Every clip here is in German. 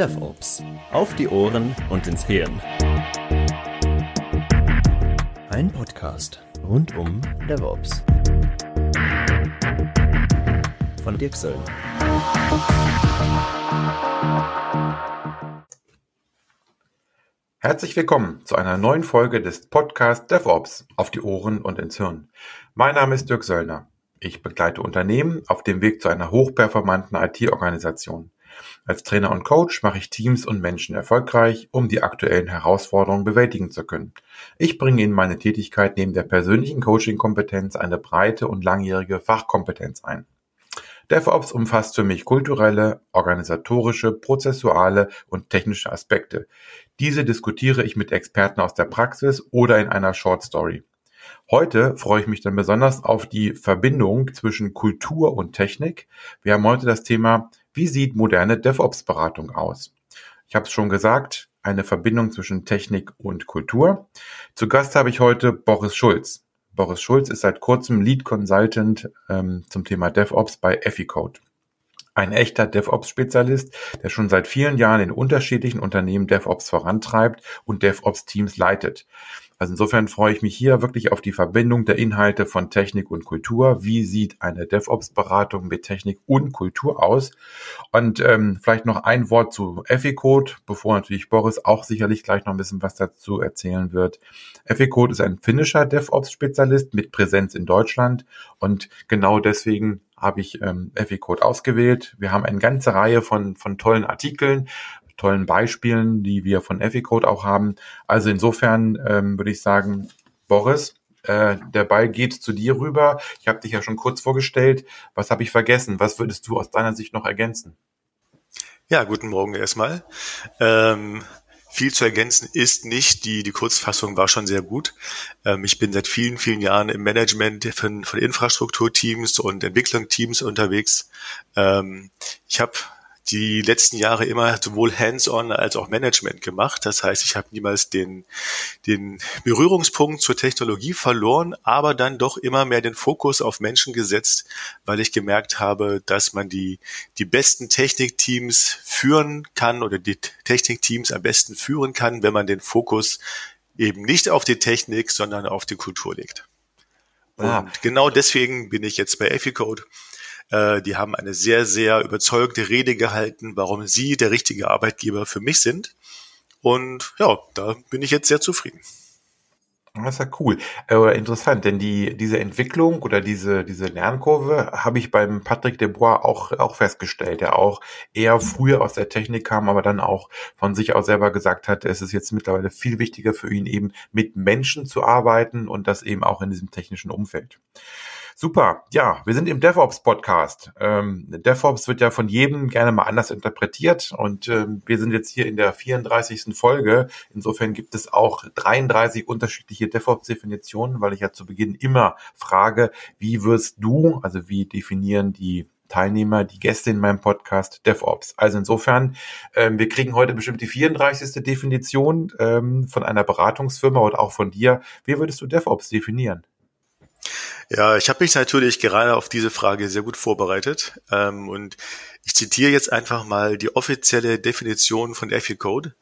DevOps. Auf die Ohren und ins Hirn. Ein Podcast rund um DevOps. Von Dirk Söllner. Herzlich willkommen zu einer neuen Folge des Podcasts DevOps auf die Ohren und ins Hirn. Mein Name ist Dirk Söllner. Ich begleite Unternehmen auf dem Weg zu einer hochperformanten IT-Organisation. Als Trainer und Coach mache ich Teams und Menschen erfolgreich, um die aktuellen Herausforderungen bewältigen zu können. Ich bringe in meine Tätigkeit neben der persönlichen Coaching-Kompetenz eine breite und langjährige Fachkompetenz ein. DevOps umfasst für mich kulturelle, organisatorische, prozessuale und technische Aspekte. Diese diskutiere ich mit Experten aus der Praxis oder in einer Short Story. Heute freue ich mich dann besonders auf die Verbindung zwischen Kultur und Technik. Wir haben heute das Thema, wie sieht moderne DevOps-Beratung aus? Ich habe es schon gesagt, eine Verbindung zwischen Technik und Kultur. Zu Gast habe ich heute Boris Schulz. Boris Schulz ist seit kurzem Lead Consultant ähm, zum Thema DevOps bei Efficode. Ein echter DevOps-Spezialist, der schon seit vielen Jahren in unterschiedlichen Unternehmen DevOps vorantreibt und DevOps-Teams leitet. Also insofern freue ich mich hier wirklich auf die Verbindung der Inhalte von Technik und Kultur. Wie sieht eine DevOps-Beratung mit Technik und Kultur aus? Und ähm, vielleicht noch ein Wort zu Efficode, bevor natürlich Boris auch sicherlich gleich noch ein bisschen was dazu erzählen wird. Efficode ist ein finnischer DevOps-Spezialist mit Präsenz in Deutschland und genau deswegen habe ich ähm, Efficode ausgewählt. Wir haben eine ganze Reihe von, von tollen Artikeln, tollen Beispielen, die wir von Efficode auch haben. Also insofern ähm, würde ich sagen, Boris, äh, der Ball geht zu dir rüber. Ich habe dich ja schon kurz vorgestellt. Was habe ich vergessen? Was würdest du aus deiner Sicht noch ergänzen? Ja, guten Morgen erstmal. Ähm, viel zu ergänzen ist nicht. Die, die Kurzfassung war schon sehr gut. Ähm, ich bin seit vielen, vielen Jahren im Management von, von Infrastrukturteams und Entwicklungsteams unterwegs. Ähm, ich habe die letzten Jahre immer sowohl Hands-on als auch Management gemacht. Das heißt, ich habe niemals den, den Berührungspunkt zur Technologie verloren, aber dann doch immer mehr den Fokus auf Menschen gesetzt, weil ich gemerkt habe, dass man die, die besten Technikteams führen kann oder die Technikteams am besten führen kann, wenn man den Fokus eben nicht auf die Technik, sondern auf die Kultur legt. Ah. Und genau deswegen bin ich jetzt bei Efficode äh, die haben eine sehr, sehr überzeugende Rede gehalten, warum sie der richtige Arbeitgeber für mich sind. Und ja, da bin ich jetzt sehr zufrieden. Das ist ja cool. Äh, interessant, denn die, diese Entwicklung oder diese, diese Lernkurve habe ich beim Patrick Debois auch, auch festgestellt, der auch eher früher aus der Technik kam, aber dann auch von sich aus selber gesagt hat, es ist jetzt mittlerweile viel wichtiger für ihn eben mit Menschen zu arbeiten und das eben auch in diesem technischen Umfeld. Super. Ja, wir sind im DevOps-Podcast. Ähm, DevOps wird ja von jedem gerne mal anders interpretiert und ähm, wir sind jetzt hier in der 34. Folge. Insofern gibt es auch 33 unterschiedliche DevOps-Definitionen, weil ich ja zu Beginn immer frage, wie wirst du, also wie definieren die Teilnehmer, die Gäste in meinem Podcast DevOps. Also insofern, ähm, wir kriegen heute bestimmt die 34. Definition ähm, von einer Beratungsfirma oder auch von dir. Wie würdest du DevOps definieren? Ja, ich habe mich natürlich gerade auf diese Frage sehr gut vorbereitet ähm, und ich zitiere jetzt einfach mal die offizielle Definition von Efficode.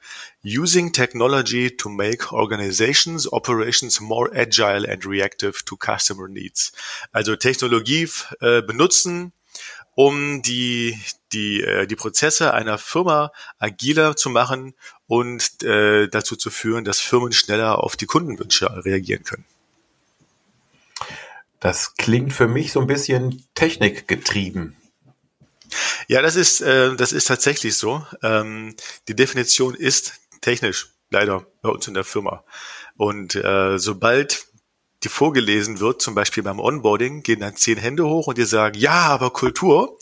Using technology to make organizations operations more agile and reactive to customer needs. Also Technologie äh, benutzen, um die, die, äh, die Prozesse einer Firma agiler zu machen und äh, dazu zu führen, dass Firmen schneller auf die Kundenwünsche reagieren können. Das klingt für mich so ein bisschen technikgetrieben. Ja, das ist, äh, das ist tatsächlich so. Ähm, die Definition ist technisch, leider bei uns in der Firma. Und äh, sobald die vorgelesen wird, zum Beispiel beim Onboarding, gehen dann zehn Hände hoch und die sagen, ja, aber Kultur.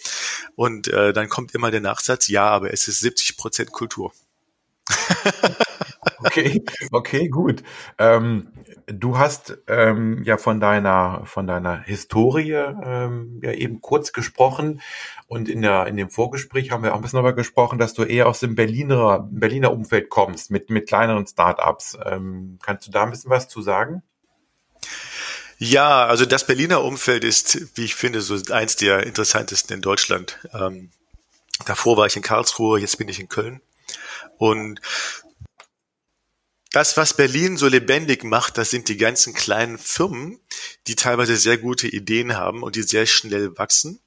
Und äh, dann kommt immer der Nachsatz, ja, aber es ist 70 Prozent Kultur. okay, okay, gut. Ähm, du hast ähm, ja von deiner von deiner Historie ähm, ja eben kurz gesprochen und in der in dem Vorgespräch haben wir auch ein bisschen darüber gesprochen, dass du eher aus dem Berliner Berliner Umfeld kommst mit mit kleineren Startups. Ähm, kannst du da ein bisschen was zu sagen? Ja, also das Berliner Umfeld ist, wie ich finde, so eins der interessantesten in Deutschland. Ähm, Davor war ich in Karlsruhe, jetzt bin ich in Köln. Und das, was Berlin so lebendig macht, das sind die ganzen kleinen Firmen, die teilweise sehr gute Ideen haben und die sehr schnell wachsen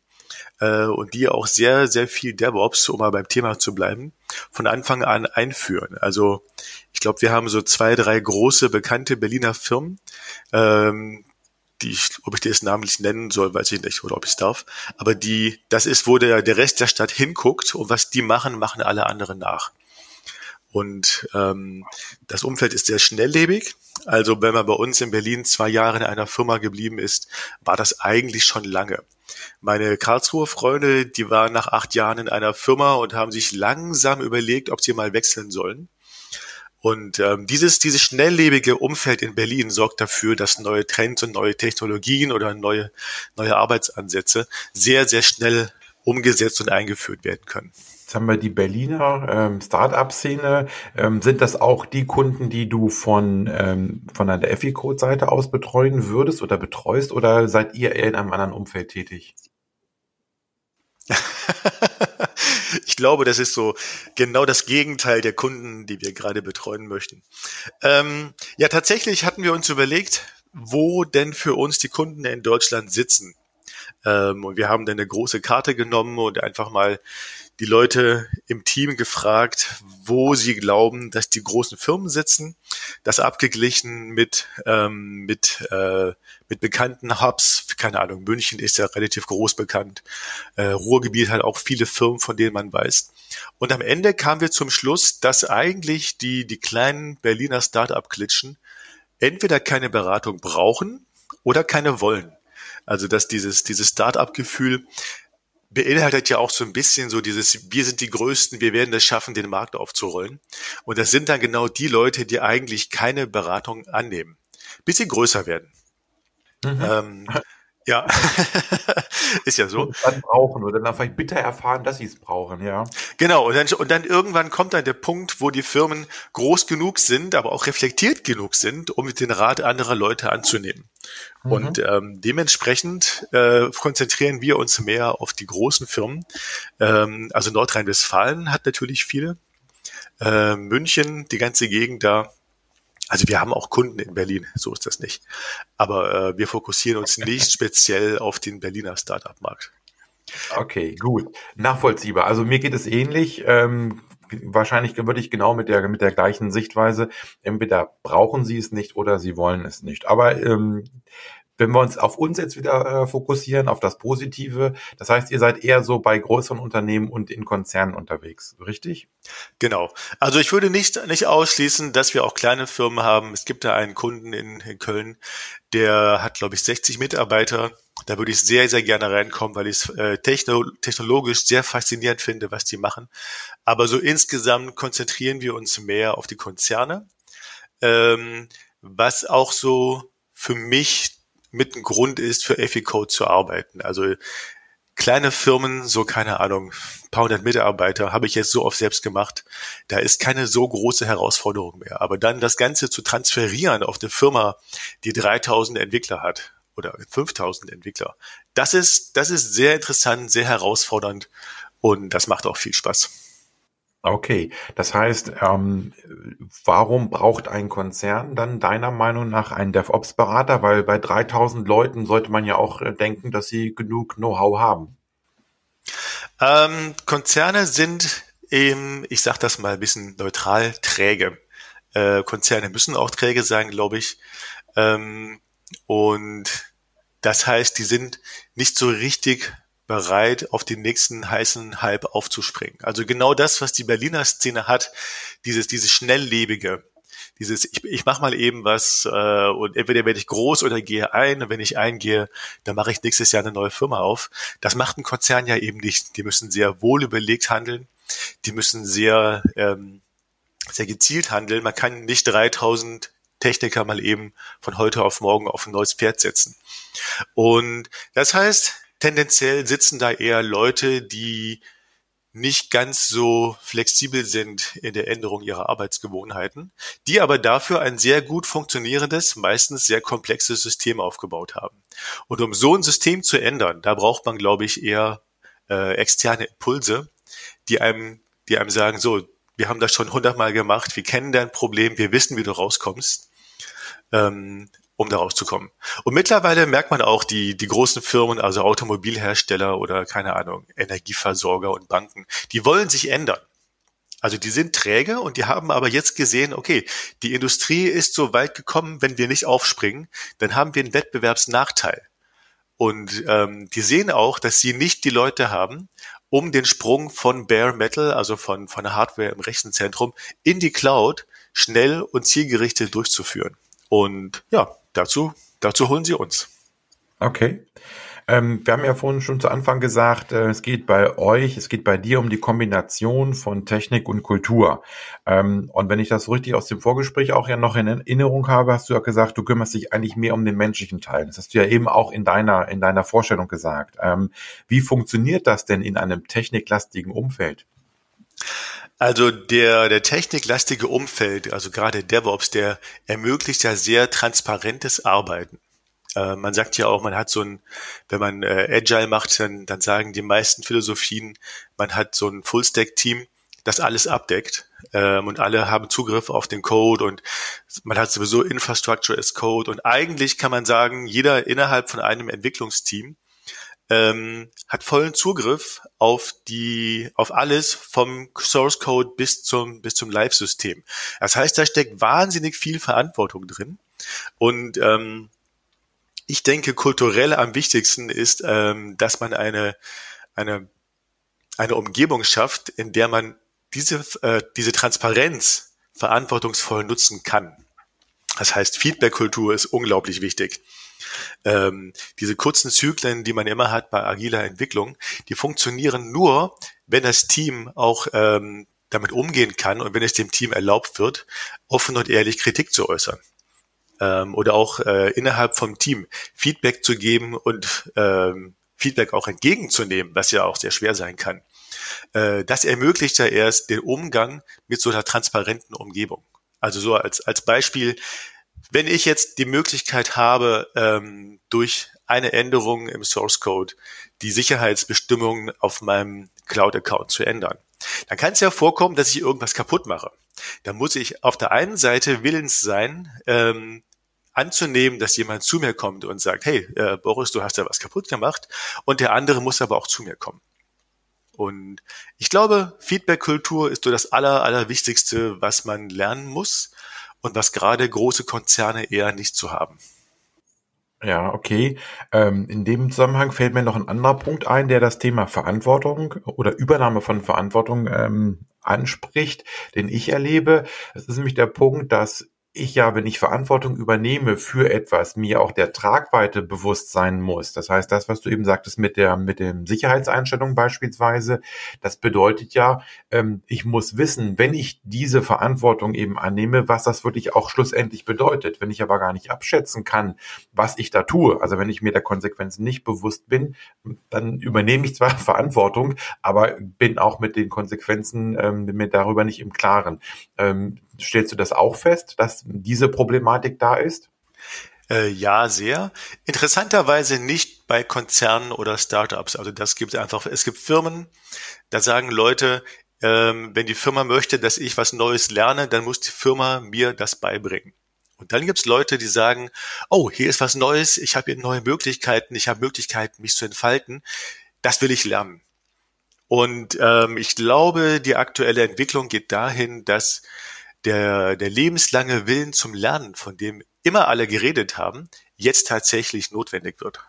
äh, und die auch sehr, sehr viel DevOps, um mal beim Thema zu bleiben, von Anfang an einführen. Also ich glaube, wir haben so zwei, drei große bekannte Berliner Firmen, ähm, die ich, ob ich die jetzt namentlich nennen soll, weiß ich nicht, oder ob ich es darf. Aber die, das ist, wo der, der Rest der Stadt hinguckt und was die machen, machen alle anderen nach. Und ähm, das Umfeld ist sehr schnelllebig. Also wenn man bei uns in Berlin zwei Jahre in einer Firma geblieben ist, war das eigentlich schon lange. Meine Karlsruher Freunde, die waren nach acht Jahren in einer Firma und haben sich langsam überlegt, ob sie mal wechseln sollen. Und ähm, dieses, dieses schnelllebige Umfeld in Berlin sorgt dafür, dass neue Trends und neue Technologien oder neue, neue Arbeitsansätze sehr, sehr schnell umgesetzt und eingeführt werden können. Jetzt haben wir die Berliner ähm, Start-up-Szene. Ähm, sind das auch die Kunden, die du von, ähm, von der Efficode-Seite aus betreuen würdest oder betreust oder seid ihr eher in einem anderen Umfeld tätig? ich glaube, das ist so genau das Gegenteil der Kunden, die wir gerade betreuen möchten. Ähm, ja, tatsächlich hatten wir uns überlegt, wo denn für uns die Kunden in Deutschland sitzen. Ähm, und wir haben dann eine große Karte genommen und einfach mal die Leute im Team gefragt, wo sie glauben, dass die großen Firmen sitzen. Das abgeglichen mit ähm, mit äh, mit bekannten Hubs. Keine Ahnung, München ist ja relativ groß bekannt. Äh, Ruhrgebiet hat auch viele Firmen, von denen man weiß. Und am Ende kamen wir zum Schluss, dass eigentlich die die kleinen Berliner Start-up-Klitschen entweder keine Beratung brauchen oder keine wollen. Also dass dieses dieses Start-up-Gefühl beinhaltet ja auch so ein bisschen so dieses, wir sind die Größten, wir werden es schaffen, den Markt aufzurollen. Und das sind dann genau die Leute, die eigentlich keine Beratung annehmen, bis sie größer werden. Mhm. Ähm, ja, ist ja so. Und dann brauchen oder dann vielleicht bitter erfahren, dass sie es brauchen, ja. Genau, und dann, und dann irgendwann kommt dann der Punkt, wo die Firmen groß genug sind, aber auch reflektiert genug sind, um den Rat anderer Leute anzunehmen. Mhm. Und ähm, dementsprechend äh, konzentrieren wir uns mehr auf die großen Firmen. Ähm, also Nordrhein-Westfalen hat natürlich viele. Äh, München, die ganze Gegend da, also wir haben auch Kunden in Berlin, so ist das nicht. Aber äh, wir fokussieren uns nicht speziell auf den Berliner Startup-Markt. Okay, gut. Nachvollziehbar. Also mir geht es ähnlich. Ähm, wahrscheinlich würde ich genau mit der, mit der gleichen Sichtweise. Entweder brauchen sie es nicht oder sie wollen es nicht. Aber ähm, wenn wir uns auf uns jetzt wieder äh, fokussieren, auf das Positive, das heißt, ihr seid eher so bei größeren Unternehmen und in Konzernen unterwegs, richtig? Genau. Also ich würde nicht, nicht ausschließen, dass wir auch kleine Firmen haben. Es gibt da einen Kunden in, in Köln, der hat, glaube ich, 60 Mitarbeiter. Da würde ich sehr, sehr gerne reinkommen, weil ich es äh, techno technologisch sehr faszinierend finde, was die machen. Aber so insgesamt konzentrieren wir uns mehr auf die Konzerne, ähm, was auch so für mich mit ein Grund ist, für Efficode zu arbeiten. Also kleine Firmen, so keine Ahnung, paar hundert Mitarbeiter, habe ich jetzt so oft selbst gemacht. Da ist keine so große Herausforderung mehr. Aber dann das Ganze zu transferieren auf eine Firma, die 3000 Entwickler hat oder 5000 Entwickler, das ist, das ist sehr interessant, sehr herausfordernd und das macht auch viel Spaß. Okay, das heißt, ähm, warum braucht ein Konzern dann deiner Meinung nach einen DevOps-Berater? Weil bei 3000 Leuten sollte man ja auch äh, denken, dass sie genug Know-how haben. Ähm, Konzerne sind eben, ich sage das mal ein bisschen neutral, träge. Äh, Konzerne müssen auch träge sein, glaube ich. Ähm, und das heißt, die sind nicht so richtig bereit, auf den nächsten heißen Hype aufzuspringen. Also genau das, was die Berliner Szene hat, dieses, dieses schnelllebige, dieses, ich, ich mache mal eben was äh, und entweder werde ich groß oder gehe ein und wenn ich eingehe, dann mache ich nächstes Jahr eine neue Firma auf. Das macht ein Konzern ja eben nicht. Die müssen sehr wohl überlegt handeln, die müssen sehr, ähm, sehr gezielt handeln. Man kann nicht 3000 Techniker mal eben von heute auf morgen auf ein neues Pferd setzen. Und das heißt, tendenziell sitzen da eher Leute, die nicht ganz so flexibel sind in der Änderung ihrer Arbeitsgewohnheiten, die aber dafür ein sehr gut funktionierendes, meistens sehr komplexes System aufgebaut haben. Und um so ein System zu ändern, da braucht man, glaube ich, eher äh, externe Impulse, die einem, die einem sagen, so, wir haben das schon hundertmal gemacht, wir kennen dein Problem, wir wissen, wie du rauskommst, ähm, um da rauszukommen. Und mittlerweile merkt man auch die, die großen Firmen, also Automobilhersteller oder keine Ahnung, Energieversorger und Banken, die wollen sich ändern. Also die sind träge und die haben aber jetzt gesehen, okay, die Industrie ist so weit gekommen, wenn wir nicht aufspringen, dann haben wir einen Wettbewerbsnachteil. Und ähm, die sehen auch, dass sie nicht die Leute haben, um den Sprung von Bare Metal, also von, von der Hardware im Rechenzentrum, in die Cloud schnell und zielgerichtet durchzuführen. Und ja, dazu, dazu holen sie uns. Okay. Ähm, wir haben ja vorhin schon zu Anfang gesagt, äh, es geht bei euch, es geht bei dir um die Kombination von Technik und Kultur. Ähm, und wenn ich das so richtig aus dem Vorgespräch auch ja noch in Erinnerung habe, hast du ja gesagt, du kümmerst dich eigentlich mehr um den menschlichen Teil. Das hast du ja eben auch in deiner, in deiner Vorstellung gesagt. Ähm, wie funktioniert das denn in einem techniklastigen Umfeld? Also der, der techniklastige Umfeld, also gerade DevOps, der ermöglicht ja sehr transparentes Arbeiten. Äh, man sagt ja auch, man hat so ein, wenn man äh, Agile macht, dann, dann sagen die meisten Philosophien, man hat so ein Full-Stack-Team, das alles abdeckt ähm, und alle haben Zugriff auf den Code und man hat sowieso Infrastructure as Code und eigentlich kann man sagen, jeder innerhalb von einem Entwicklungsteam ähm, hat vollen Zugriff auf die, auf alles vom Source Code bis zum, bis zum Live-System. Das heißt, da steckt wahnsinnig viel Verantwortung drin und ähm, ich denke, kulturell am wichtigsten ist, ähm, dass man eine, eine, eine Umgebung schafft, in der man diese, äh, diese Transparenz verantwortungsvoll nutzen kann. Das heißt, Feedback-Kultur ist unglaublich wichtig. Ähm, diese kurzen Zyklen, die man immer hat bei agiler Entwicklung, die funktionieren nur, wenn das Team auch ähm, damit umgehen kann und wenn es dem Team erlaubt wird, offen und ehrlich Kritik zu äußern ähm, oder auch äh, innerhalb vom Team Feedback zu geben und ähm, Feedback auch entgegenzunehmen, was ja auch sehr schwer sein kann. Äh, das ermöglicht ja erst den Umgang mit so einer transparenten Umgebung. Also so als, als Beispiel, wenn ich jetzt die Möglichkeit habe, ähm, durch eine Änderung im Source Code die Sicherheitsbestimmungen auf meinem Cloud-Account zu ändern, dann kann es ja vorkommen, dass ich irgendwas kaputt mache. Da muss ich auf der einen Seite willens sein, ähm, anzunehmen, dass jemand zu mir kommt und sagt, hey, äh, Boris, du hast da was kaputt gemacht. Und der andere muss aber auch zu mir kommen. Und ich glaube, Feedback-Kultur ist so das Aller, Allerwichtigste, was man lernen muss und was gerade große Konzerne eher nicht zu haben. Ja, okay. Ähm, in dem Zusammenhang fällt mir noch ein anderer Punkt ein, der das Thema Verantwortung oder Übernahme von Verantwortung ähm, anspricht, den ich erlebe. Es ist nämlich der Punkt, dass ich ja, wenn ich Verantwortung übernehme für etwas, mir auch der Tragweite bewusst sein muss. Das heißt, das, was du eben sagtest mit der mit den Sicherheitseinstellungen beispielsweise, das bedeutet ja, ähm, ich muss wissen, wenn ich diese Verantwortung eben annehme, was das wirklich auch schlussendlich bedeutet. Wenn ich aber gar nicht abschätzen kann, was ich da tue, also wenn ich mir der Konsequenzen nicht bewusst bin, dann übernehme ich zwar Verantwortung, aber bin auch mit den Konsequenzen ähm, mir darüber nicht im Klaren. Ähm, Stellst du das auch fest, dass diese Problematik da ist? Äh, ja, sehr. Interessanterweise nicht bei Konzernen oder Startups. Also das gibt einfach. Es gibt Firmen, da sagen Leute, ähm, wenn die Firma möchte, dass ich was Neues lerne, dann muss die Firma mir das beibringen. Und dann gibt es Leute, die sagen, oh, hier ist was Neues, ich habe hier neue Möglichkeiten, ich habe Möglichkeiten, mich zu entfalten, das will ich lernen. Und ähm, ich glaube, die aktuelle Entwicklung geht dahin, dass der, der lebenslange Willen zum Lernen, von dem immer alle geredet haben, jetzt tatsächlich notwendig wird.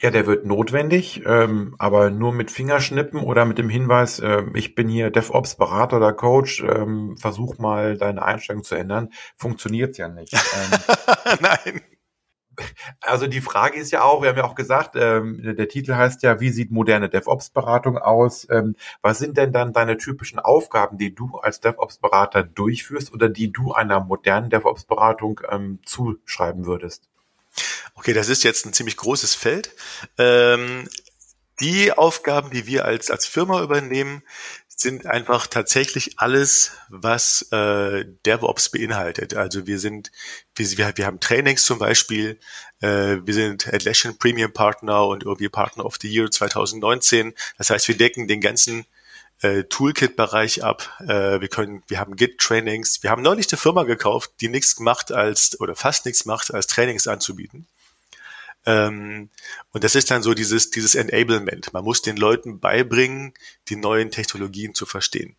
Ja, der wird notwendig, ähm, aber nur mit Fingerschnippen oder mit dem Hinweis, äh, ich bin hier DevOps-Berater oder Coach, ähm, versuch mal deine Einstellung zu ändern, funktioniert ja nicht. Ähm, Nein. Also die Frage ist ja auch, wir haben ja auch gesagt, ähm, der Titel heißt ja, wie sieht moderne DevOps-Beratung aus? Ähm, was sind denn dann deine typischen Aufgaben, die du als DevOps-Berater durchführst oder die du einer modernen DevOps-Beratung ähm, zuschreiben würdest? Okay, das ist jetzt ein ziemlich großes Feld. Ähm, die Aufgaben, die wir als, als Firma übernehmen, sind einfach tatsächlich alles, was äh, DevOps beinhaltet. Also wir sind, wir, wir haben Trainings zum Beispiel, äh, wir sind Atlassian Premium Partner und irgendwie Partner of the Year 2019. Das heißt, wir decken den ganzen äh, Toolkit-Bereich ab. Äh, wir können, wir haben Git-Trainings. Wir haben neulich eine Firma gekauft, die nichts macht als oder fast nichts macht, als Trainings anzubieten. Ähm, und das ist dann so dieses, dieses Enablement. Man muss den Leuten beibringen, die neuen Technologien zu verstehen.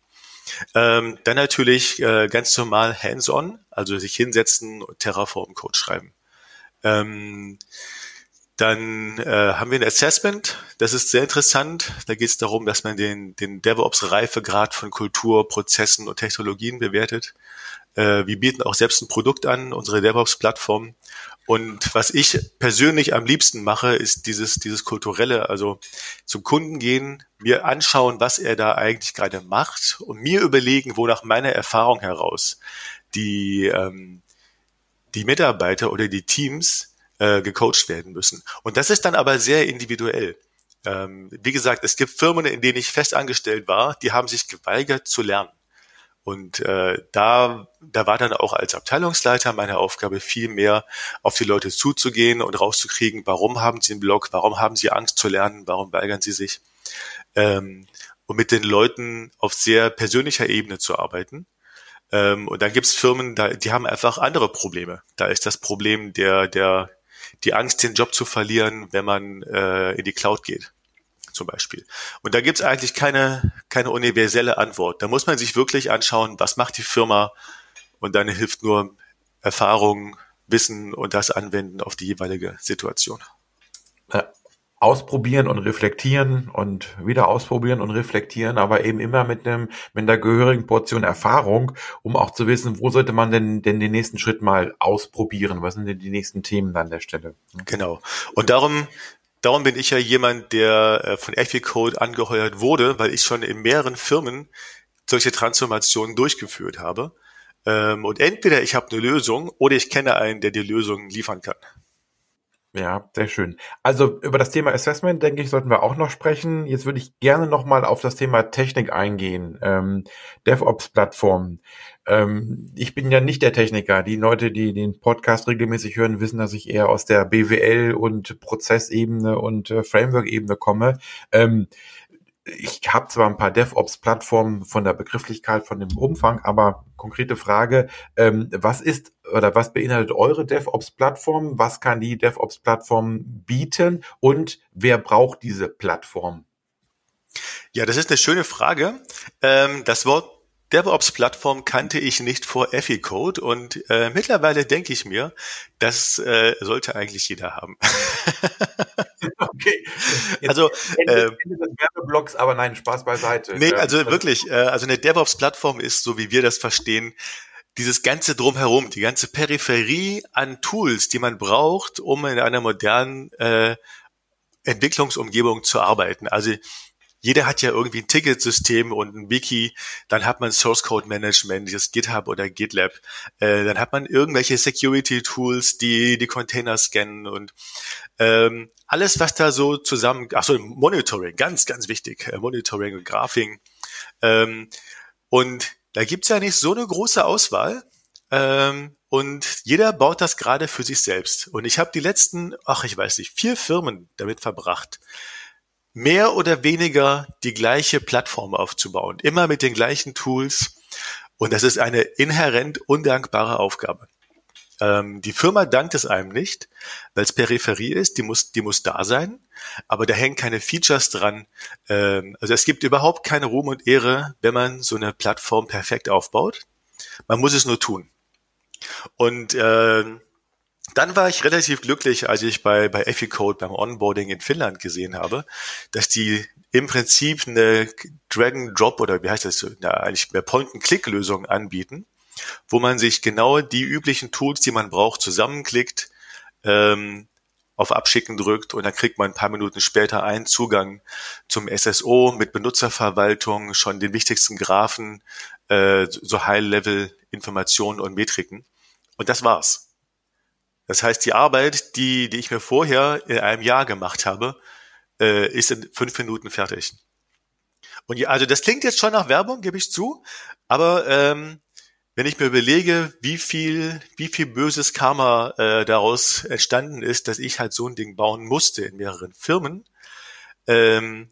Ähm, dann natürlich äh, ganz normal hands-on, also sich hinsetzen und Terraform-Code schreiben. Ähm, dann äh, haben wir ein Assessment, das ist sehr interessant. Da geht es darum, dass man den, den DevOps-Reifegrad von Kultur, Prozessen und Technologien bewertet. Äh, wir bieten auch selbst ein Produkt an, unsere DevOps-Plattform. Und was ich persönlich am liebsten mache, ist dieses, dieses kulturelle, also zum Kunden gehen, mir anschauen, was er da eigentlich gerade macht und mir überlegen, wo nach meiner Erfahrung heraus die, ähm, die Mitarbeiter oder die Teams äh, gecoacht werden müssen. Und das ist dann aber sehr individuell. Ähm, wie gesagt, es gibt Firmen, in denen ich fest angestellt war, die haben sich geweigert zu lernen. Und äh, da, da war dann auch als Abteilungsleiter meine Aufgabe, viel mehr auf die Leute zuzugehen und rauszukriegen, warum haben sie einen Blog, warum haben sie Angst zu lernen, warum weigern sie sich. Ähm, und mit den Leuten auf sehr persönlicher Ebene zu arbeiten. Ähm, und dann gibt's Firmen, da, die haben einfach andere Probleme. Da ist das Problem der, der, die Angst, den Job zu verlieren, wenn man äh, in die Cloud geht zum Beispiel. Und da gibt es eigentlich keine, keine universelle Antwort. Da muss man sich wirklich anschauen, was macht die Firma und dann hilft nur Erfahrung, Wissen und das Anwenden auf die jeweilige Situation. Ja, ausprobieren und reflektieren und wieder ausprobieren und reflektieren, aber eben immer mit einem mit einer gehörigen Portion Erfahrung, um auch zu wissen, wo sollte man denn denn den nächsten Schritt mal ausprobieren? Was sind denn die nächsten Themen an der Stelle? Genau. Und darum Darum bin ich ja jemand, der äh, von Ethicode angeheuert wurde, weil ich schon in mehreren Firmen solche Transformationen durchgeführt habe. Ähm, und entweder ich habe eine Lösung oder ich kenne einen, der die Lösung liefern kann. Ja, sehr schön. Also über das Thema Assessment, denke ich, sollten wir auch noch sprechen. Jetzt würde ich gerne nochmal auf das Thema Technik eingehen. Ähm, DevOps-Plattformen. Ähm, ich bin ja nicht der Techniker. Die Leute, die den Podcast regelmäßig hören, wissen, dass ich eher aus der BWL und Prozessebene und äh, Framework-Ebene komme. Ähm, ich habe zwar ein paar DevOps-Plattformen von der Begrifflichkeit, von dem Umfang, aber konkrete Frage, ähm, was ist oder was beinhaltet eure DevOps-Plattform? Was kann die DevOps-Plattform bieten und wer braucht diese Plattform? Ja, das ist eine schöne Frage. Ähm, das Wort DevOps-Plattform kannte ich nicht vor Efficode und äh, mittlerweile denke ich mir, das äh, sollte eigentlich jeder haben. okay. Jetzt also Ende, äh, Ende des Werbeblocks, aber nein, Spaß beiseite. Nee, also das wirklich, äh, also eine DevOps-Plattform ist, so wie wir das verstehen, dieses ganze drumherum, die ganze Peripherie an Tools, die man braucht, um in einer modernen äh, Entwicklungsumgebung zu arbeiten. Also jeder hat ja irgendwie ein Ticketsystem und ein Wiki, dann hat man Source Code Management, das GitHub oder GitLab, äh, dann hat man irgendwelche Security Tools, die die Container scannen und ähm, alles, was da so zusammen, ach so, Monitoring, ganz, ganz wichtig, äh, Monitoring und Graphing. Ähm, und da gibt's ja nicht so eine große Auswahl. Ähm, und jeder baut das gerade für sich selbst. Und ich habe die letzten, ach ich weiß nicht, vier Firmen damit verbracht, mehr oder weniger die gleiche Plattform aufzubauen, immer mit den gleichen Tools. Und das ist eine inhärent undankbare Aufgabe. Ähm, die Firma dankt es einem nicht, weil es Peripherie ist, die muss, die muss da sein, aber da hängen keine Features dran. Ähm, also es gibt überhaupt keine Ruhm und Ehre, wenn man so eine Plattform perfekt aufbaut. Man muss es nur tun. Und äh, dann war ich relativ glücklich, als ich bei, bei Efficode beim Onboarding in Finnland gesehen habe, dass die im Prinzip eine Drag-and-Drop oder wie heißt das, na, eigentlich mehr Point-and-Click-Lösung anbieten, wo man sich genau die üblichen Tools, die man braucht, zusammenklickt, ähm, auf Abschicken drückt und dann kriegt man ein paar Minuten später einen Zugang zum SSO mit Benutzerverwaltung, schon den wichtigsten Graphen, äh, so High-Level-Informationen und Metriken. Und das war's. Das heißt, die Arbeit, die, die ich mir vorher in einem Jahr gemacht habe, äh, ist in fünf Minuten fertig. Und ja, also das klingt jetzt schon nach Werbung, gebe ich zu, aber ähm, wenn ich mir überlege, wie viel, wie viel böses Karma äh, daraus entstanden ist, dass ich halt so ein Ding bauen musste in mehreren Firmen, ähm,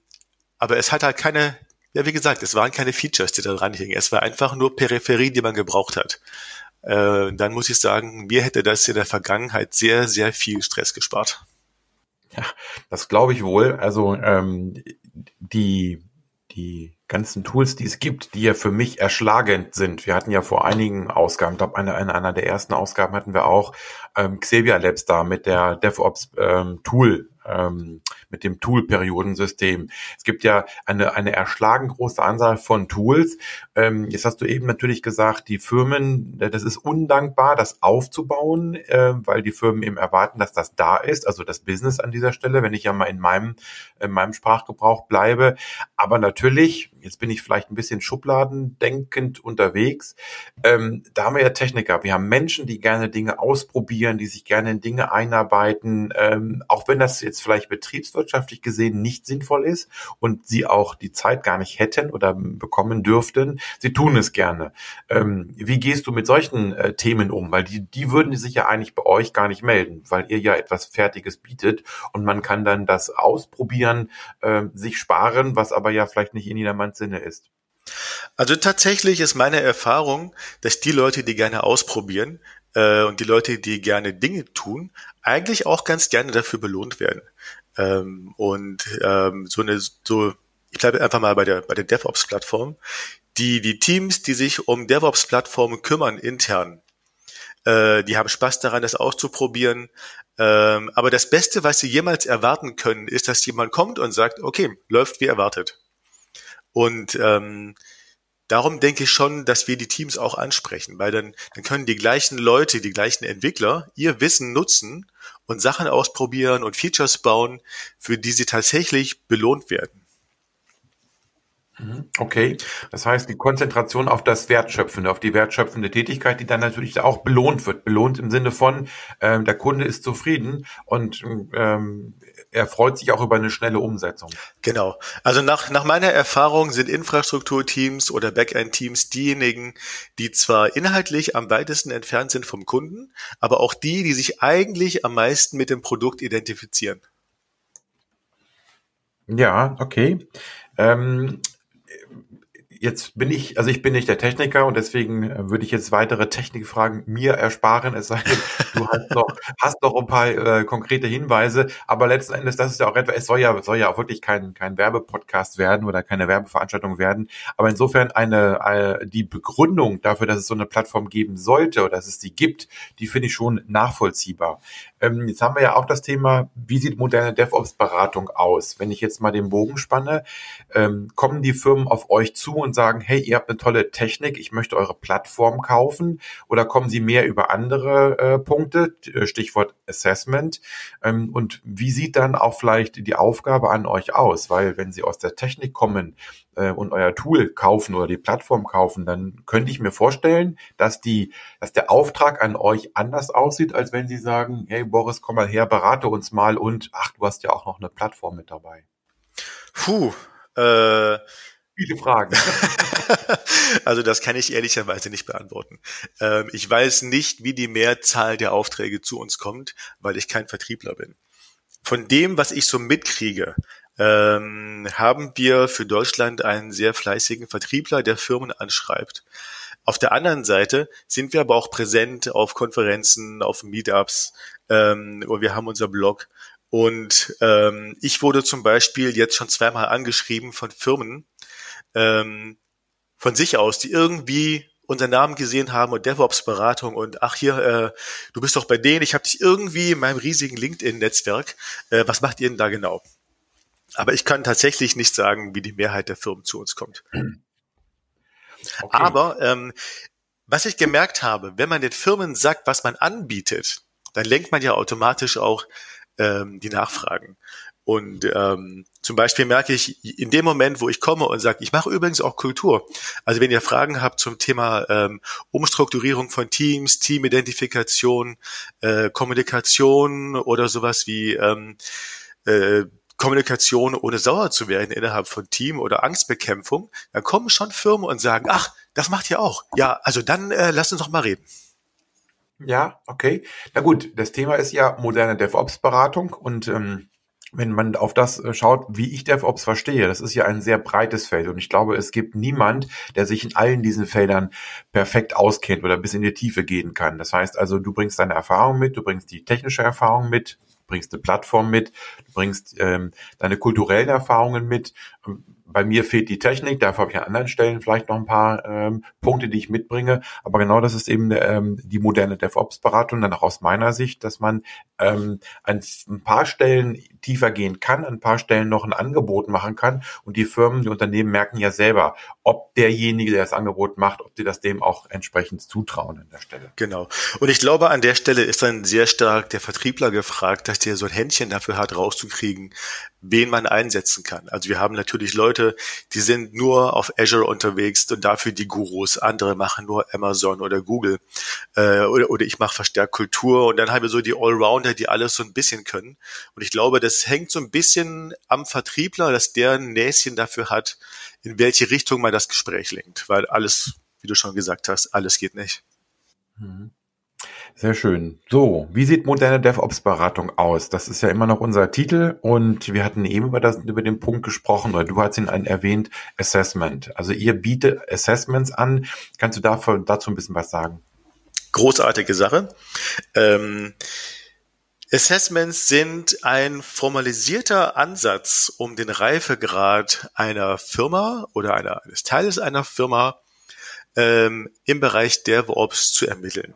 aber es hat halt keine, ja wie gesagt, es waren keine Features, die da dran hingen. Es war einfach nur Peripherie, die man gebraucht hat. Äh, dann muss ich sagen, mir hätte das in der Vergangenheit sehr, sehr viel Stress gespart. Ja, das glaube ich wohl. Also ähm, die die ganzen Tools, die es gibt, die ja für mich erschlagend sind. Wir hatten ja vor einigen Ausgaben, ich glaube, eine, eine, einer der ersten Ausgaben hatten wir auch ähm, Xavier Labs da mit der DevOps ähm, Tool ähm, mit dem Tool-Periodensystem. Es gibt ja eine, eine erschlagen große Anzahl von Tools. Ähm, jetzt hast du eben natürlich gesagt, die Firmen, äh, das ist undankbar, das aufzubauen, äh, weil die Firmen eben erwarten, dass das da ist, also das Business an dieser Stelle, wenn ich ja mal in meinem, in meinem Sprachgebrauch bleibe. Aber natürlich, jetzt bin ich vielleicht ein bisschen schubladendenkend unterwegs, ähm, da haben wir ja Techniker, wir haben Menschen, die gerne Dinge ausprobieren, die sich gerne in Dinge einarbeiten, ähm, auch wenn das jetzt vielleicht betriebswirtschaftlich gesehen nicht sinnvoll ist und sie auch die Zeit gar nicht hätten oder bekommen dürften, sie tun es gerne. Ähm, wie gehst du mit solchen äh, Themen um? Weil die, die würden sich ja eigentlich bei euch gar nicht melden, weil ihr ja etwas Fertiges bietet und man kann dann das ausprobieren, äh, sich sparen, was aber ja vielleicht nicht in jedermanns Sinne ist. Also tatsächlich ist meine Erfahrung, dass die Leute, die gerne ausprobieren äh, und die Leute, die gerne Dinge tun, eigentlich auch ganz gerne dafür belohnt werden. Ähm, und ähm, so eine, so, ich bleibe einfach mal bei der bei der DevOps-Plattform. Die die Teams, die sich um DevOps-Plattformen kümmern intern, äh, die haben Spaß daran, das auszuprobieren. Ähm, aber das Beste, was sie jemals erwarten können, ist, dass jemand kommt und sagt, okay, läuft wie erwartet. Und ähm, darum denke ich schon, dass wir die Teams auch ansprechen, weil dann, dann können die gleichen Leute, die gleichen Entwickler ihr Wissen nutzen und Sachen ausprobieren und Features bauen, für die sie tatsächlich belohnt werden. Mhm. Okay, das heißt die Konzentration auf das Wertschöpfende, auf die wertschöpfende Tätigkeit, die dann natürlich auch belohnt wird. Belohnt im Sinne von, ähm, der Kunde ist zufrieden und ähm, er freut sich auch über eine schnelle Umsetzung. Genau. Also nach, nach meiner Erfahrung sind Infrastrukturteams oder Backend-Teams diejenigen, die zwar inhaltlich am weitesten entfernt sind vom Kunden, aber auch die, die sich eigentlich am meisten mit dem Produkt identifizieren. Ja, okay. Ähm, Jetzt bin ich, also ich bin nicht der Techniker und deswegen äh, würde ich jetzt weitere Technikfragen mir ersparen, es sei denn, du hast noch, hast noch ein paar äh, konkrete Hinweise, aber letzten Endes, das ist ja auch etwas, es soll ja, soll ja auch wirklich kein, kein Werbepodcast werden oder keine Werbeveranstaltung werden, aber insofern eine, eine, äh, die Begründung dafür, dass es so eine Plattform geben sollte oder dass es die gibt, die finde ich schon nachvollziehbar. Ähm, jetzt haben wir ja auch das Thema, wie sieht moderne DevOps-Beratung aus? Wenn ich jetzt mal den Bogen spanne, ähm, kommen die Firmen auf euch zu und sagen, hey, ihr habt eine tolle Technik, ich möchte eure Plattform kaufen? Oder kommen sie mehr über andere äh, Punkte, äh, Stichwort Assessment? Ähm, und wie sieht dann auch vielleicht die Aufgabe an euch aus? Weil wenn sie aus der Technik kommen äh, und euer Tool kaufen oder die Plattform kaufen, dann könnte ich mir vorstellen, dass die, dass der Auftrag an euch anders aussieht, als wenn sie sagen, hey Boris, komm mal her, berate uns mal und ach, du hast ja auch noch eine Plattform mit dabei. Puh, äh, Viele Fragen. also das kann ich ehrlicherweise nicht beantworten. Ähm, ich weiß nicht, wie die Mehrzahl der Aufträge zu uns kommt, weil ich kein Vertriebler bin. Von dem, was ich so mitkriege, ähm, haben wir für Deutschland einen sehr fleißigen Vertriebler, der Firmen anschreibt. Auf der anderen Seite sind wir aber auch präsent auf Konferenzen, auf Meetups ähm, und wir haben unser Blog. Und ähm, ich wurde zum Beispiel jetzt schon zweimal angeschrieben von Firmen, ähm, von sich aus, die irgendwie unseren Namen gesehen haben und DevOps-Beratung und ach hier, äh, du bist doch bei denen, ich habe dich irgendwie in meinem riesigen LinkedIn-Netzwerk. Äh, was macht ihr denn da genau? Aber ich kann tatsächlich nicht sagen, wie die Mehrheit der Firmen zu uns kommt. Okay. Aber ähm, was ich gemerkt habe, wenn man den Firmen sagt, was man anbietet, dann lenkt man ja automatisch auch ähm, die Nachfragen. Und ähm, zum Beispiel merke ich in dem Moment, wo ich komme und sage, ich mache übrigens auch Kultur. Also wenn ihr Fragen habt zum Thema ähm, Umstrukturierung von Teams, Teamidentifikation, äh, Kommunikation oder sowas wie ähm, äh, Kommunikation ohne sauer zu werden innerhalb von Team oder Angstbekämpfung, dann kommen schon Firmen und sagen, ach, das macht ihr auch. Ja, also dann äh, lass uns doch mal reden. Ja, okay. Na gut, das Thema ist ja moderne DevOps-Beratung und ähm, wenn man auf das äh, schaut, wie ich DevOps verstehe, das ist ja ein sehr breites Feld und ich glaube, es gibt niemand, der sich in allen diesen Feldern perfekt auskennt oder bis in die Tiefe gehen kann. Das heißt also, du bringst deine Erfahrung mit, du bringst die technische Erfahrung mit, bringst eine Plattform mit, du bringst ähm, deine kulturellen Erfahrungen mit, bei mir fehlt die Technik, dafür habe ich an anderen Stellen vielleicht noch ein paar ähm, Punkte, die ich mitbringe. Aber genau das ist eben ähm, die moderne DevOps-Beratung, dann auch aus meiner Sicht, dass man ähm, an ein paar Stellen tiefer gehen kann, an ein paar Stellen noch ein Angebot machen kann. Und die Firmen, die Unternehmen merken ja selber, ob derjenige, der das Angebot macht, ob sie das dem auch entsprechend zutrauen an der Stelle. Genau. Und ich glaube, an der Stelle ist dann sehr stark der Vertriebler gefragt, dass der so ein Händchen dafür hat, rauszukriegen, wen man einsetzen kann. Also wir haben natürlich Leute, die sind nur auf Azure unterwegs und dafür die Gurus. Andere machen nur Amazon oder Google. Äh, oder, oder ich mache verstärkt Kultur. Und dann haben wir so die Allrounder, die alles so ein bisschen können. Und ich glaube, das hängt so ein bisschen am Vertriebler, dass der ein Näschen dafür hat, in welche Richtung man das Gespräch lenkt. Weil alles, wie du schon gesagt hast, alles geht nicht. Mhm. Sehr schön. So, wie sieht moderne DevOps-Beratung aus? Das ist ja immer noch unser Titel und wir hatten eben über, das, über den Punkt gesprochen, oder du hast ihn erwähnt, Assessment. Also ihr bietet Assessments an. Kannst du dafür, dazu ein bisschen was sagen? Großartige Sache. Ähm, Assessments sind ein formalisierter Ansatz, um den Reifegrad einer Firma oder einer, eines Teiles einer Firma ähm, im Bereich DevOps zu ermitteln.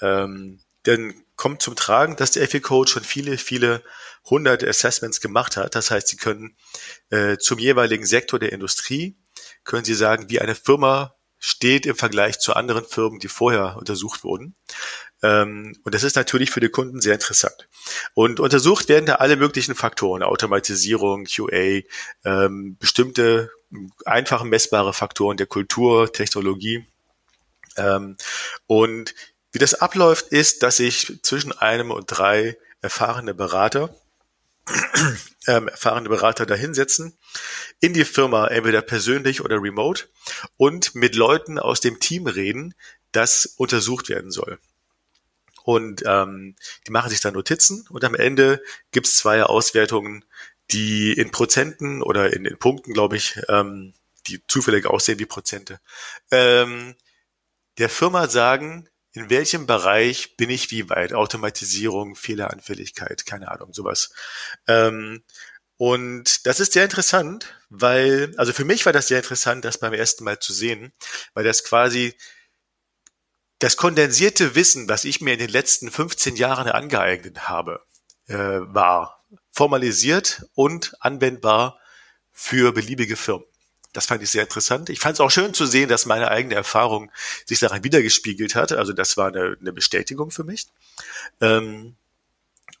Ähm, denn kommt zum Tragen, dass der FE-Code schon viele, viele hunderte Assessments gemacht hat. Das heißt, Sie können äh, zum jeweiligen Sektor der Industrie, können Sie sagen, wie eine Firma steht im Vergleich zu anderen Firmen, die vorher untersucht wurden. Ähm, und das ist natürlich für die Kunden sehr interessant. Und untersucht werden da alle möglichen Faktoren, Automatisierung, QA, ähm, bestimmte einfach messbare Faktoren der Kultur, Technologie. Ähm, und wie das abläuft, ist, dass sich zwischen einem und drei erfahrene Berater, ähm, erfahrene Berater dahinsetzen, in die Firma entweder persönlich oder remote und mit Leuten aus dem Team reden, das untersucht werden soll. Und ähm, die machen sich dann Notizen und am Ende gibt's zwei Auswertungen, die in Prozenten oder in, in Punkten, glaube ich, ähm, die zufällig aussehen wie Prozente, ähm, der Firma sagen, in welchem Bereich bin ich wie weit? Automatisierung, Fehleranfälligkeit, keine Ahnung, sowas. Ähm, und das ist sehr interessant, weil, also für mich war das sehr interessant, das beim ersten Mal zu sehen, weil das quasi das kondensierte Wissen, was ich mir in den letzten 15 Jahren angeeignet habe, äh, war formalisiert und anwendbar für beliebige Firmen. Das fand ich sehr interessant. Ich fand es auch schön zu sehen, dass meine eigene Erfahrung sich daran wiedergespiegelt hat. Also das war eine, eine Bestätigung für mich. Ähm,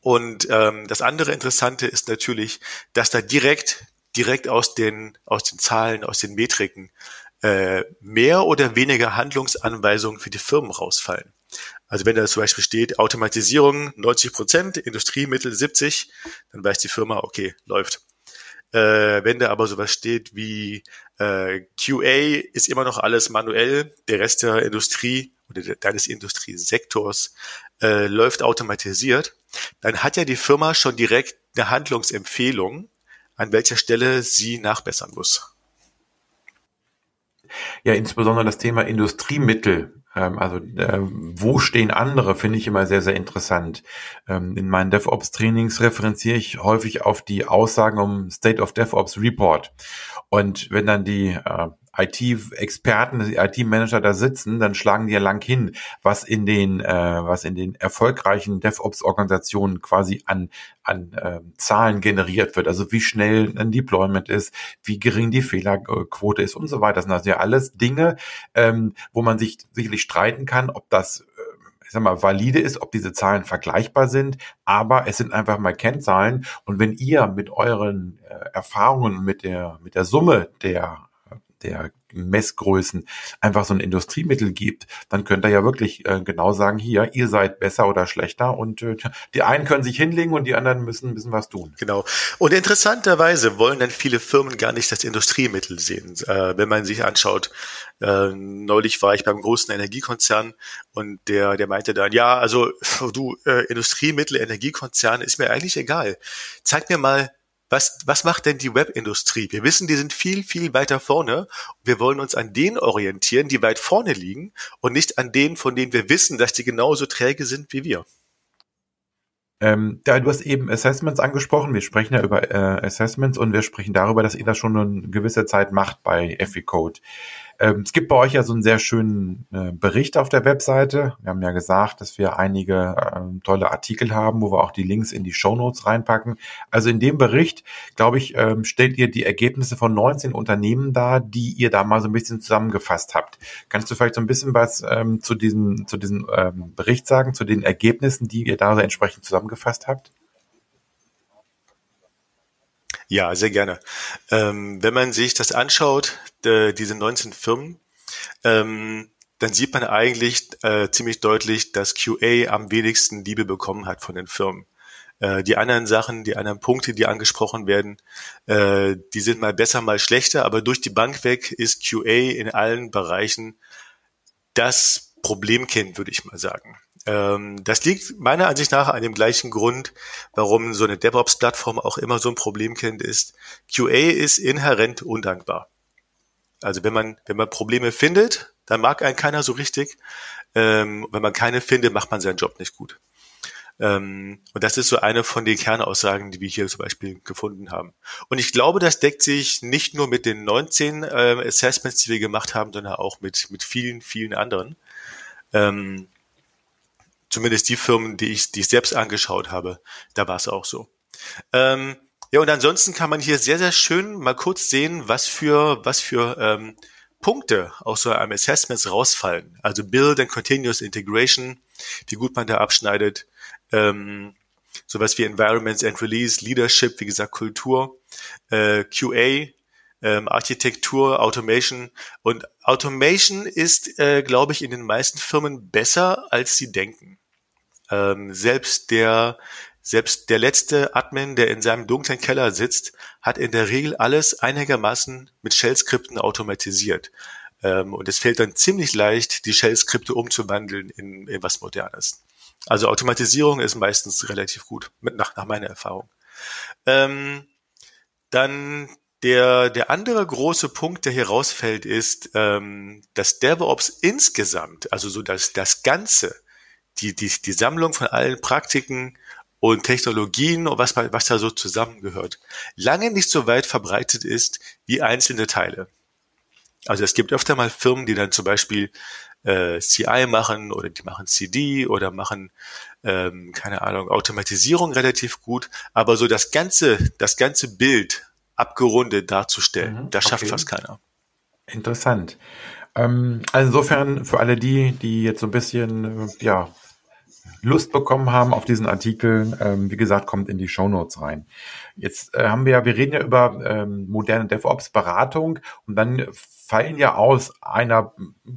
und ähm, das andere Interessante ist natürlich, dass da direkt direkt aus den aus den Zahlen, aus den Metriken äh, mehr oder weniger Handlungsanweisungen für die Firmen rausfallen. Also wenn da zum Beispiel steht Automatisierung 90 Prozent, Industriemittel 70, dann weiß die Firma, okay, läuft. Äh, wenn da aber sowas steht wie äh, QA ist immer noch alles manuell, der Rest der Industrie oder deines Industriesektors äh, läuft automatisiert, dann hat ja die Firma schon direkt eine Handlungsempfehlung, an welcher Stelle sie nachbessern muss. Ja, insbesondere das Thema Industriemittel also äh, wo stehen andere, finde ich immer sehr, sehr interessant. Ähm, in meinen DevOps-Trainings referenziere ich häufig auf die Aussagen um State of DevOps Report. Und wenn dann die äh, IT-Experten, IT-Manager da sitzen, dann schlagen die ja lang hin, was in den, äh, was in den erfolgreichen DevOps-Organisationen quasi an, an äh, Zahlen generiert wird. Also wie schnell ein Deployment ist, wie gering die Fehlerquote ist und so weiter. Das sind also ja alles Dinge, ähm, wo man sich sicherlich streiten kann, ob das äh, ich sag mal, valide ist, ob diese Zahlen vergleichbar sind, aber es sind einfach mal Kennzahlen. Und wenn ihr mit euren äh, Erfahrungen, mit der, mit der Summe der der Messgrößen einfach so ein Industriemittel gibt, dann könnt ihr ja wirklich äh, genau sagen, hier, ihr seid besser oder schlechter und äh, die einen können sich hinlegen und die anderen müssen, müssen was tun. Genau. Und interessanterweise wollen dann viele Firmen gar nicht das Industriemittel sehen. Äh, wenn man sich anschaut, äh, neulich war ich beim großen Energiekonzern und der, der meinte dann, ja, also du, äh, Industriemittel, Energiekonzern ist mir eigentlich egal. Zeig mir mal was, was macht denn die Webindustrie? Wir wissen, die sind viel, viel weiter vorne. Wir wollen uns an denen orientieren, die weit vorne liegen und nicht an denen, von denen wir wissen, dass die genauso träge sind wie wir. Ähm, ja, du hast eben Assessments angesprochen. Wir sprechen ja über äh, Assessments und wir sprechen darüber, dass ihr das schon eine gewisse Zeit macht bei EFICode. Ähm, es gibt bei euch ja so einen sehr schönen äh, Bericht auf der Webseite. Wir haben ja gesagt, dass wir einige äh, tolle Artikel haben, wo wir auch die Links in die Show Notes reinpacken. Also in dem Bericht, glaube ich, ähm, stellt ihr die Ergebnisse von 19 Unternehmen dar, die ihr da mal so ein bisschen zusammengefasst habt. Kannst du vielleicht so ein bisschen was ähm, zu diesem, zu diesem ähm, Bericht sagen, zu den Ergebnissen, die ihr da so entsprechend zusammengefasst habt? Ja, sehr gerne. Ähm, wenn man sich das anschaut, de, diese 19 Firmen, ähm, dann sieht man eigentlich äh, ziemlich deutlich, dass QA am wenigsten Liebe bekommen hat von den Firmen. Äh, die anderen Sachen, die anderen Punkte, die angesprochen werden, äh, die sind mal besser, mal schlechter, aber durch die Bank weg ist QA in allen Bereichen das Problemkind, würde ich mal sagen. Ähm, das liegt meiner Ansicht nach an dem gleichen Grund, warum so eine DevOps-Plattform auch immer so ein Problemkind ist. QA ist inhärent undankbar. Also wenn man, wenn man Probleme findet, dann mag einen keiner so richtig. Ähm, wenn man keine findet, macht man seinen Job nicht gut. Ähm, und das ist so eine von den Kernaussagen, die wir hier zum Beispiel gefunden haben. Und ich glaube, das deckt sich nicht nur mit den 19 äh, Assessments, die wir gemacht haben, sondern auch mit, mit vielen, vielen anderen. Ähm, zumindest die Firmen, die ich, die ich selbst angeschaut habe, da war es auch so. Ähm, ja, und ansonsten kann man hier sehr, sehr schön mal kurz sehen, was für, was für ähm, Punkte aus so einem Assessments rausfallen. Also Build and Continuous Integration, wie gut man da abschneidet, ähm, sowas wie Environments and Release, Leadership, wie gesagt, Kultur, äh, QA, ähm, Architektur, Automation. Und Automation ist, äh, glaube ich, in den meisten Firmen besser, als sie denken. Ähm, selbst der selbst der letzte Admin, der in seinem dunklen Keller sitzt, hat in der Regel alles einigermaßen mit Shell-Skripten automatisiert. Ähm, und es fällt dann ziemlich leicht, die Shell-Skripte umzuwandeln in, in was Modernes. Also Automatisierung ist meistens relativ gut, mit, nach, nach meiner Erfahrung. Ähm, dann der, der andere große Punkt, der hier rausfällt, ist, ähm, dass DevOps insgesamt, also so das, das Ganze, die, die, die Sammlung von allen Praktiken und Technologien und was, was da so zusammengehört, lange nicht so weit verbreitet ist wie einzelne Teile. Also es gibt öfter mal Firmen, die dann zum Beispiel äh, CI machen oder die machen CD oder machen ähm, keine Ahnung Automatisierung relativ gut, aber so das ganze das ganze Bild abgerundet darzustellen. Mhm, das schafft okay. fast keiner. Interessant. Ähm, also insofern für alle die, die jetzt so ein bisschen äh, ja, Lust bekommen haben auf diesen Artikel, ähm, wie gesagt, kommt in die Show Notes rein. Jetzt äh, haben wir ja, wir reden ja über ähm, moderne DevOps-Beratung und dann fallen ja aus einer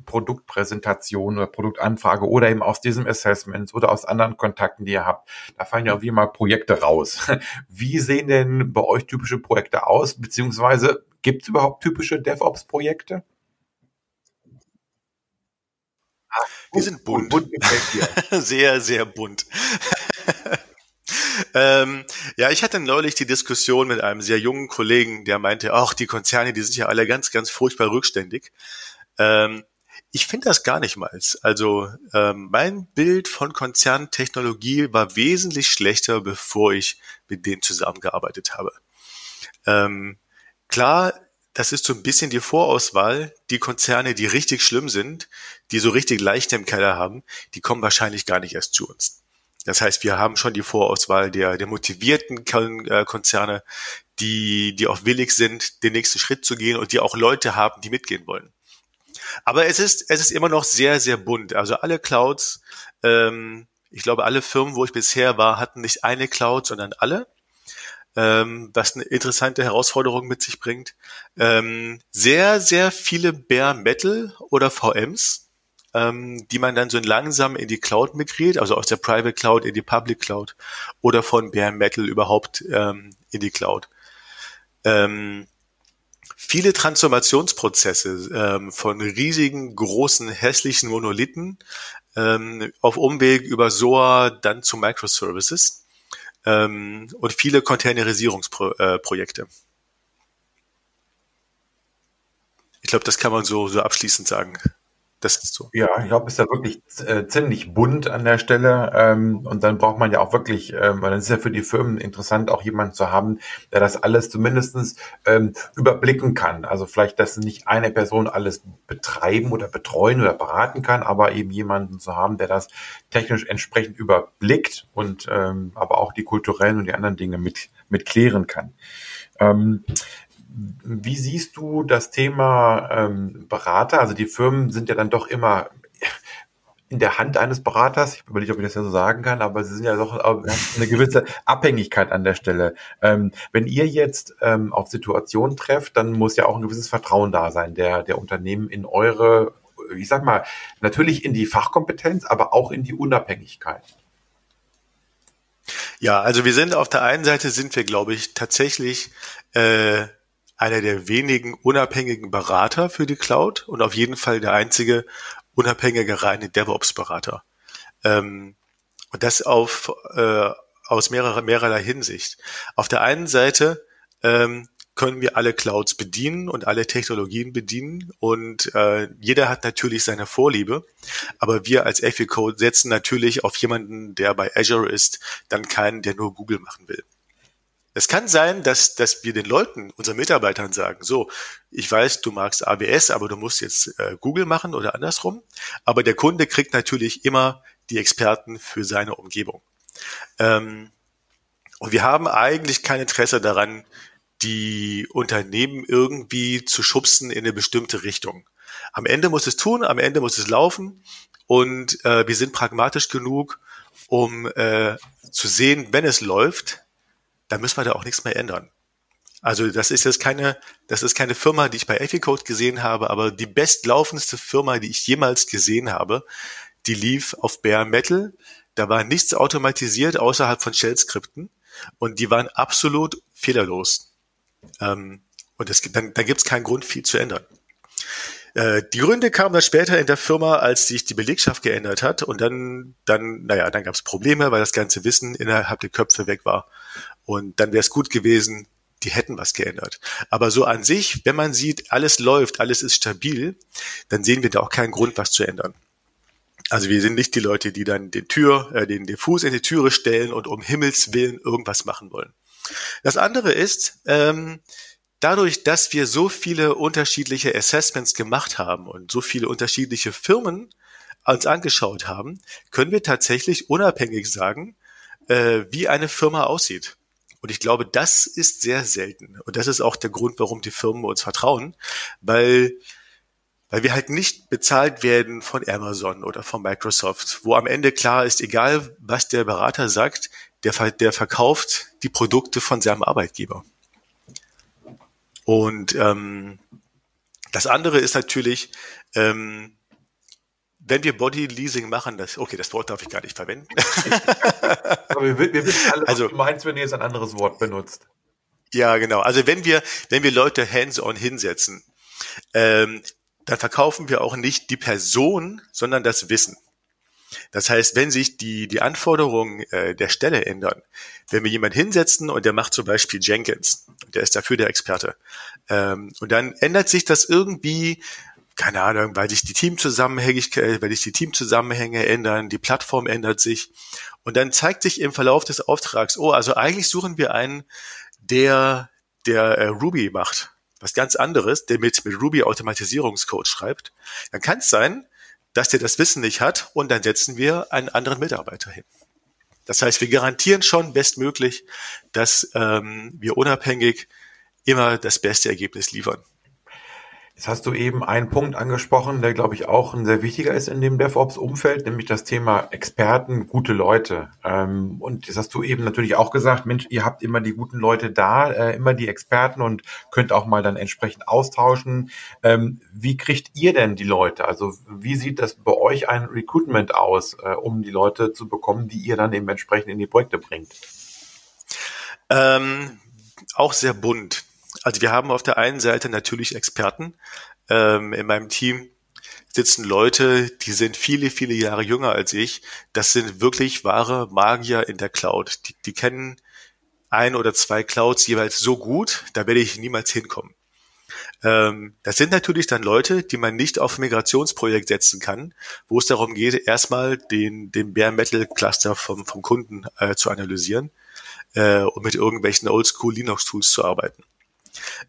Produktpräsentation oder Produktanfrage oder eben aus diesem Assessment oder aus anderen Kontakten, die ihr habt, da fallen ja irgendwie mal Projekte raus. Wie sehen denn bei euch typische Projekte aus? Beziehungsweise gibt es überhaupt typische DevOps-Projekte? Die sind bunt. bunt sehr, sehr bunt. ähm, ja, ich hatte neulich die Diskussion mit einem sehr jungen Kollegen, der meinte, ach, die Konzerne, die sind ja alle ganz, ganz furchtbar rückständig. Ähm, ich finde das gar nicht mal. Also ähm, mein Bild von Konzerntechnologie war wesentlich schlechter, bevor ich mit denen zusammengearbeitet habe. Ähm, klar, das ist so ein bisschen die Vorauswahl. Die Konzerne, die richtig schlimm sind, die so richtig leicht im Keller haben, die kommen wahrscheinlich gar nicht erst zu uns. Das heißt, wir haben schon die Vorauswahl der, der motivierten äh, Konzerne, die, die auch willig sind, den nächsten Schritt zu gehen und die auch Leute haben, die mitgehen wollen. Aber es ist, es ist immer noch sehr, sehr bunt. Also alle Clouds, ähm, ich glaube, alle Firmen, wo ich bisher war, hatten nicht eine Cloud, sondern alle. Ähm, was eine interessante Herausforderung mit sich bringt. Ähm, sehr, sehr viele Bare Metal oder VMs, ähm, die man dann so langsam in die Cloud migriert, also aus der Private Cloud in die Public Cloud oder von Bare Metal überhaupt ähm, in die Cloud. Ähm, viele Transformationsprozesse ähm, von riesigen, großen, hässlichen Monolithen ähm, auf Umweg über SOA dann zu Microservices ähm, und viele Containerisierungsprojekte. Äh, ich glaube, das kann man so, so abschließend sagen. Das ist so. Ja, ich glaube, es ist ja wirklich äh, ziemlich bunt an der Stelle. Ähm, und dann braucht man ja auch wirklich, ähm, weil dann ist ja für die Firmen interessant, auch jemanden zu haben, der das alles zumindestens ähm, überblicken kann. Also vielleicht, dass nicht eine Person alles betreiben oder betreuen oder beraten kann, aber eben jemanden zu haben, der das technisch entsprechend überblickt und ähm, aber auch die kulturellen und die anderen Dinge mit, mit klären kann. Ähm, wie siehst du das Thema ähm, Berater? Also die Firmen sind ja dann doch immer in der Hand eines Beraters. Ich überlege, ob ich das ja so sagen kann, aber sie sind ja doch eine gewisse Abhängigkeit an der Stelle. Ähm, wenn ihr jetzt ähm, auf Situationen trefft, dann muss ja auch ein gewisses Vertrauen da sein, der, der Unternehmen in eure, ich sag mal, natürlich in die Fachkompetenz, aber auch in die Unabhängigkeit. Ja, also wir sind auf der einen Seite sind wir, glaube ich, tatsächlich äh, einer der wenigen unabhängigen Berater für die Cloud und auf jeden Fall der einzige unabhängige reine DevOps-Berater. Ähm, und das auf, äh, aus mehrerer, mehrerlei Hinsicht. Auf der einen Seite ähm, können wir alle Clouds bedienen und alle Technologien bedienen und äh, jeder hat natürlich seine Vorliebe, aber wir als FE setzen natürlich auf jemanden, der bei Azure ist, dann keinen, der nur Google machen will. Es kann sein, dass, dass wir den Leuten, unseren Mitarbeitern sagen, so, ich weiß, du magst AWS, aber du musst jetzt äh, Google machen oder andersrum. Aber der Kunde kriegt natürlich immer die Experten für seine Umgebung. Ähm, und wir haben eigentlich kein Interesse daran, die Unternehmen irgendwie zu schubsen in eine bestimmte Richtung. Am Ende muss es tun, am Ende muss es laufen und äh, wir sind pragmatisch genug, um äh, zu sehen, wenn es läuft, da müssen wir da auch nichts mehr ändern. Also das ist jetzt keine, das ist keine Firma, die ich bei Efficode gesehen habe, aber die bestlaufendste Firma, die ich jemals gesehen habe, die lief auf Bare Metal. Da war nichts automatisiert außerhalb von Shell-Skripten und die waren absolut fehlerlos. Ähm, und es, dann, da gibt es keinen Grund, viel zu ändern. Äh, die Gründe kamen dann später in der Firma, als sich die Belegschaft geändert hat und dann, dann, naja, dann gab es Probleme, weil das ganze Wissen innerhalb der Köpfe weg war. Und dann wäre es gut gewesen, die hätten was geändert. Aber so an sich, wenn man sieht, alles läuft, alles ist stabil, dann sehen wir da auch keinen Grund, was zu ändern. Also wir sind nicht die Leute, die dann den Tür, äh, den, den Fuß in die Türe stellen und um Himmels willen irgendwas machen wollen. Das andere ist, ähm, dadurch, dass wir so viele unterschiedliche Assessments gemacht haben und so viele unterschiedliche Firmen uns angeschaut haben, können wir tatsächlich unabhängig sagen, äh, wie eine Firma aussieht. Und ich glaube, das ist sehr selten. Und das ist auch der Grund, warum die Firmen uns vertrauen, weil, weil wir halt nicht bezahlt werden von Amazon oder von Microsoft, wo am Ende klar ist, egal was der Berater sagt, der, der verkauft die Produkte von seinem Arbeitgeber. Und ähm, das andere ist natürlich, ähm, wenn wir Body Leasing machen, das, okay, das Wort darf ich gar nicht verwenden. Aber wir, wir wissen alle, also, was du meinst, wenn du jetzt ein anderes Wort benutzt. Ja, genau. Also wenn wir, wenn wir Leute hands-on hinsetzen, ähm, dann verkaufen wir auch nicht die Person, sondern das Wissen. Das heißt, wenn sich die, die Anforderungen äh, der Stelle ändern, wenn wir jemanden hinsetzen und der macht zum Beispiel Jenkins, der ist dafür der Experte, ähm, und dann ändert sich das irgendwie keine Ahnung, weil sich die Teamzusammenhängigkeit, weil sich die Teamzusammenhänge ändern, die Plattform ändert sich. Und dann zeigt sich im Verlauf des Auftrags, oh, also eigentlich suchen wir einen, der, der äh, Ruby macht. Was ganz anderes, der mit, mit Ruby Automatisierungscode schreibt. Dann kann es sein, dass der das Wissen nicht hat und dann setzen wir einen anderen Mitarbeiter hin. Das heißt, wir garantieren schon bestmöglich, dass ähm, wir unabhängig immer das beste Ergebnis liefern. Jetzt hast du eben einen Punkt angesprochen, der, glaube ich, auch ein sehr wichtiger ist in dem DevOps-Umfeld, nämlich das Thema Experten, gute Leute. Ähm, und das hast du eben natürlich auch gesagt, Mensch, ihr habt immer die guten Leute da, äh, immer die Experten und könnt auch mal dann entsprechend austauschen. Ähm, wie kriegt ihr denn die Leute? Also wie sieht das bei euch ein Recruitment aus, äh, um die Leute zu bekommen, die ihr dann eben entsprechend in die Projekte bringt? Ähm, auch sehr bunt. Also wir haben auf der einen Seite natürlich Experten. Ähm, in meinem Team sitzen Leute, die sind viele, viele Jahre jünger als ich. Das sind wirklich wahre Magier in der Cloud. Die, die kennen ein oder zwei Clouds jeweils so gut, da werde ich niemals hinkommen. Ähm, das sind natürlich dann Leute, die man nicht auf Migrationsprojekt setzen kann, wo es darum geht, erstmal den, den Bare Metal Cluster vom, vom Kunden äh, zu analysieren äh, und mit irgendwelchen Oldschool Linux Tools zu arbeiten.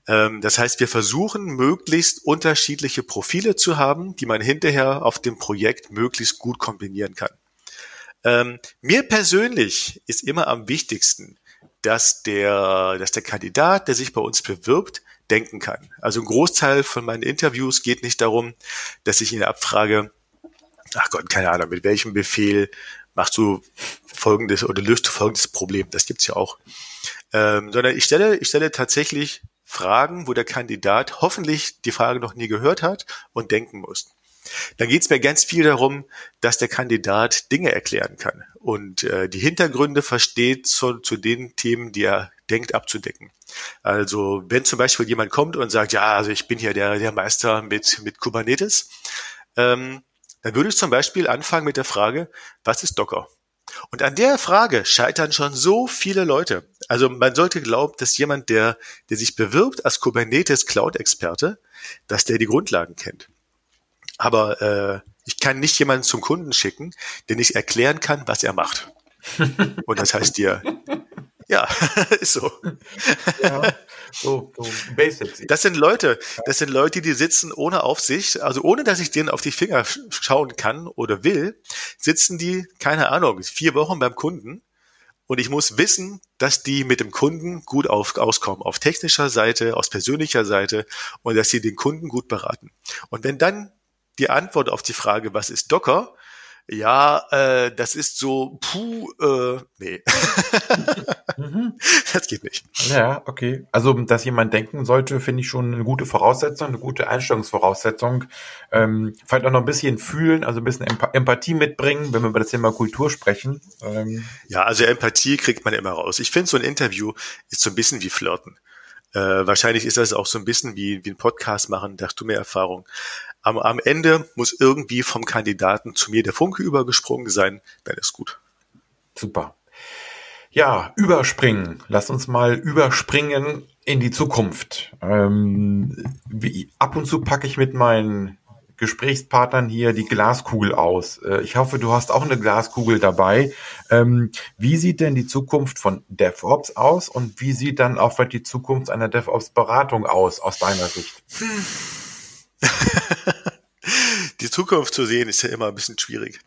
Ähm, das heißt, wir versuchen möglichst unterschiedliche Profile zu haben, die man hinterher auf dem Projekt möglichst gut kombinieren kann. Ähm, mir persönlich ist immer am wichtigsten, dass der, dass der Kandidat, der sich bei uns bewirbt, denken kann. Also ein Großteil von meinen Interviews geht nicht darum, dass ich ihn abfrage, ach Gott, keine Ahnung, mit welchem Befehl machst du folgendes oder löst du folgendes Problem. Das gibt's ja auch. Ähm, sondern ich stelle, ich stelle tatsächlich Fragen, wo der Kandidat hoffentlich die Frage noch nie gehört hat und denken muss. Dann geht es mir ganz viel darum, dass der Kandidat Dinge erklären kann und äh, die Hintergründe versteht zu, zu den Themen, die er denkt abzudecken. Also wenn zum Beispiel jemand kommt und sagt, ja, also ich bin hier der, der Meister mit, mit Kubernetes, ähm, dann würde ich zum Beispiel anfangen mit der Frage, was ist Docker? Und an der Frage scheitern schon so viele Leute. Also man sollte glauben, dass jemand, der, der sich bewirbt als Kubernetes Cloud-Experte, dass der die Grundlagen kennt. Aber äh, ich kann nicht jemanden zum Kunden schicken, der nicht erklären kann, was er macht. Und das heißt dir, ja, ist so. Ja, so, so Basics. Das sind Leute, das sind Leute, die sitzen ohne Aufsicht, also ohne, dass ich denen auf die Finger schauen kann oder will, sitzen die, keine Ahnung, vier Wochen beim Kunden und ich muss wissen, dass die mit dem Kunden gut auf, auskommen, auf technischer Seite, aus persönlicher Seite und dass sie den Kunden gut beraten. Und wenn dann die Antwort auf die Frage, was ist Docker, ja, äh, das ist so, puh, äh, nee. mhm. Das geht nicht. Ja, okay. Also, dass jemand denken sollte, finde ich schon eine gute Voraussetzung, eine gute Einstellungsvoraussetzung. Ähm, vielleicht auch noch ein bisschen fühlen, also ein bisschen Empathie mitbringen, wenn wir über das Thema Kultur sprechen. Ähm. Ja, also Empathie kriegt man immer raus. Ich finde, so ein Interview ist so ein bisschen wie Flirten. Äh, wahrscheinlich ist das auch so ein bisschen wie, wie ein Podcast machen, da hast du mehr Erfahrung. Am, am Ende muss irgendwie vom Kandidaten zu mir der Funke übergesprungen sein, dann ist gut. Super. Ja, überspringen. Lass uns mal überspringen in die Zukunft. Ähm, wie, ab und zu packe ich mit meinen Gesprächspartnern hier die Glaskugel aus. Äh, ich hoffe, du hast auch eine Glaskugel dabei. Ähm, wie sieht denn die Zukunft von DevOps aus und wie sieht dann auch die Zukunft einer DevOps-Beratung aus, aus deiner Sicht? Die Zukunft zu sehen ist ja immer ein bisschen schwierig.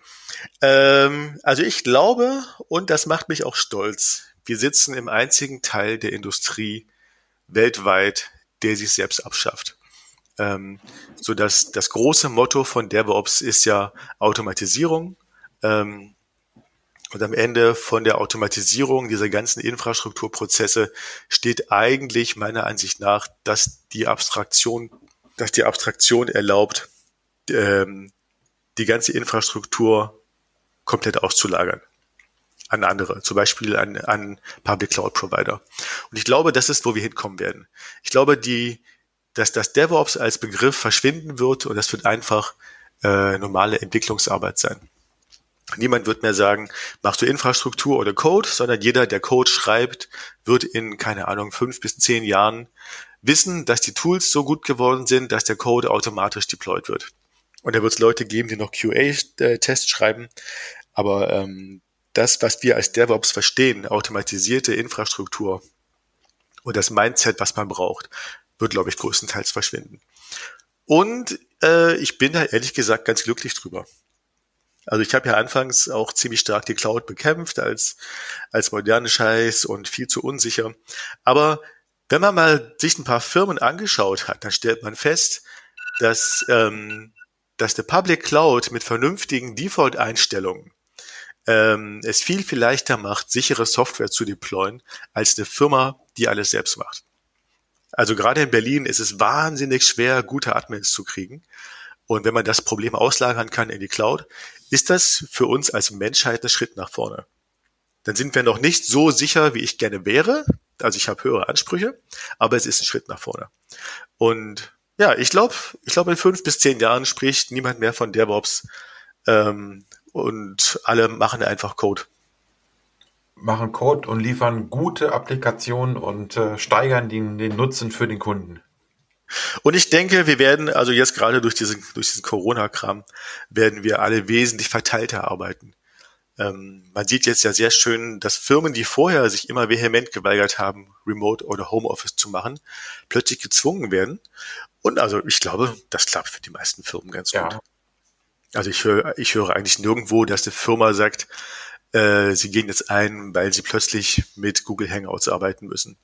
Ähm, also ich glaube, und das macht mich auch stolz, wir sitzen im einzigen Teil der Industrie weltweit, der sich selbst abschafft. Ähm, so dass das große Motto von DevOps ist ja Automatisierung. Ähm, und am Ende von der Automatisierung dieser ganzen Infrastrukturprozesse steht eigentlich meiner Ansicht nach, dass die Abstraktion dass die Abstraktion erlaubt, ähm, die ganze Infrastruktur komplett auszulagern an andere, zum Beispiel an, an Public Cloud Provider. Und ich glaube, das ist, wo wir hinkommen werden. Ich glaube, die, dass das DevOps als Begriff verschwinden wird und das wird einfach äh, normale Entwicklungsarbeit sein. Niemand wird mehr sagen, machst du Infrastruktur oder Code, sondern jeder, der Code schreibt, wird in, keine Ahnung, fünf bis zehn Jahren wissen, dass die Tools so gut geworden sind, dass der Code automatisch deployed wird. Und da wird es Leute geben, die noch QA-Tests schreiben. Aber ähm, das, was wir als DevOps verstehen, automatisierte Infrastruktur und das Mindset, was man braucht, wird, glaube ich, größtenteils verschwinden. Und äh, ich bin da ehrlich gesagt ganz glücklich drüber. Also ich habe ja anfangs auch ziemlich stark die Cloud bekämpft als, als moderne Scheiß und viel zu unsicher. Aber wenn man mal sich ein paar Firmen angeschaut hat, dann stellt man fest, dass, ähm, dass der Public Cloud mit vernünftigen Default-Einstellungen ähm, es viel, viel leichter macht, sichere Software zu deployen, als eine Firma, die alles selbst macht. Also gerade in Berlin ist es wahnsinnig schwer, gute Admins zu kriegen. Und wenn man das Problem auslagern kann in die Cloud, ist das für uns als Menschheit ein Schritt nach vorne. Dann sind wir noch nicht so sicher, wie ich gerne wäre. Also ich habe höhere Ansprüche, aber es ist ein Schritt nach vorne. Und ja, ich glaube, ich glaube, in fünf bis zehn Jahren spricht niemand mehr von DevOps ähm, und alle machen einfach Code. Machen Code und liefern gute Applikationen und äh, steigern den, den Nutzen für den Kunden. Und ich denke, wir werden, also jetzt gerade durch diesen, durch diesen Corona-Kram, werden wir alle wesentlich verteilter arbeiten. Ähm, man sieht jetzt ja sehr schön, dass Firmen, die vorher sich immer vehement geweigert haben, Remote oder Homeoffice zu machen, plötzlich gezwungen werden. Und also ich glaube, das klappt für die meisten Firmen ganz ja. gut. Also ich höre, ich höre eigentlich nirgendwo, dass eine Firma sagt, äh, sie gehen jetzt ein, weil sie plötzlich mit Google Hangouts arbeiten müssen.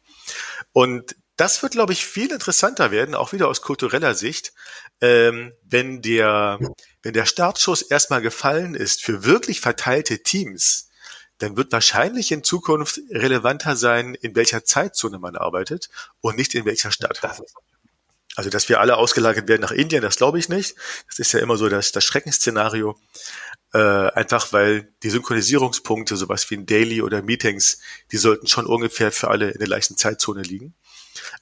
Und das wird, glaube ich, viel interessanter werden, auch wieder aus kultureller Sicht, ähm, wenn der, wenn der Startschuss erstmal gefallen ist für wirklich verteilte Teams, dann wird wahrscheinlich in Zukunft relevanter sein, in welcher Zeitzone man arbeitet und nicht in welcher Stadt. Also, dass wir alle ausgelagert werden nach Indien, das glaube ich nicht. Das ist ja immer so das, das Schreckensszenario. Äh, einfach weil die Synchronisierungspunkte, sowas wie ein Daily oder Meetings, die sollten schon ungefähr für alle in der gleichen Zeitzone liegen.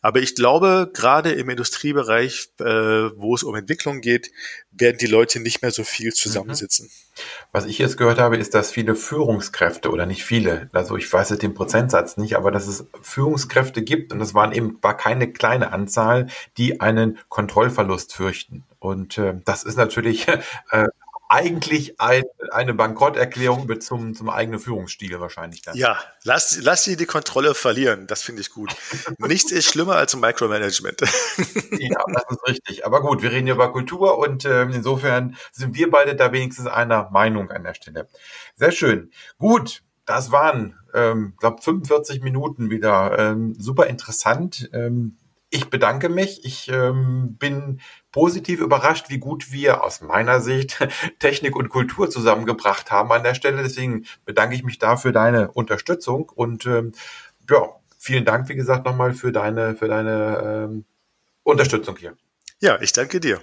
Aber ich glaube, gerade im Industriebereich, äh, wo es um Entwicklung geht, werden die Leute nicht mehr so viel zusammensitzen. Mhm. Was ich jetzt gehört habe, ist, dass viele Führungskräfte oder nicht viele, also ich weiß jetzt den Prozentsatz nicht, aber dass es Führungskräfte gibt und es waren eben war keine kleine Anzahl, die einen Kontrollverlust fürchten. Und äh, das ist natürlich äh, eigentlich ein, eine Bankrotterklärung zum, zum eigenen Führungsstil wahrscheinlich. Dann. Ja, lass, lass sie die Kontrolle verlieren. Das finde ich gut. Nichts ist schlimmer als ein Micromanagement. ja, das ist richtig. Aber gut, wir reden ja über Kultur und äh, insofern sind wir beide da wenigstens einer Meinung an der Stelle. Sehr schön. Gut, das waren, ähm, glaube 45 Minuten wieder. Ähm, super interessant. Ähm, ich bedanke mich. Ich ähm, bin positiv überrascht, wie gut wir aus meiner Sicht Technik und Kultur zusammengebracht haben an der Stelle. Deswegen bedanke ich mich da für deine Unterstützung und ähm, ja, vielen Dank, wie gesagt, nochmal für deine, für deine ähm, Unterstützung hier. Ja, ich danke dir.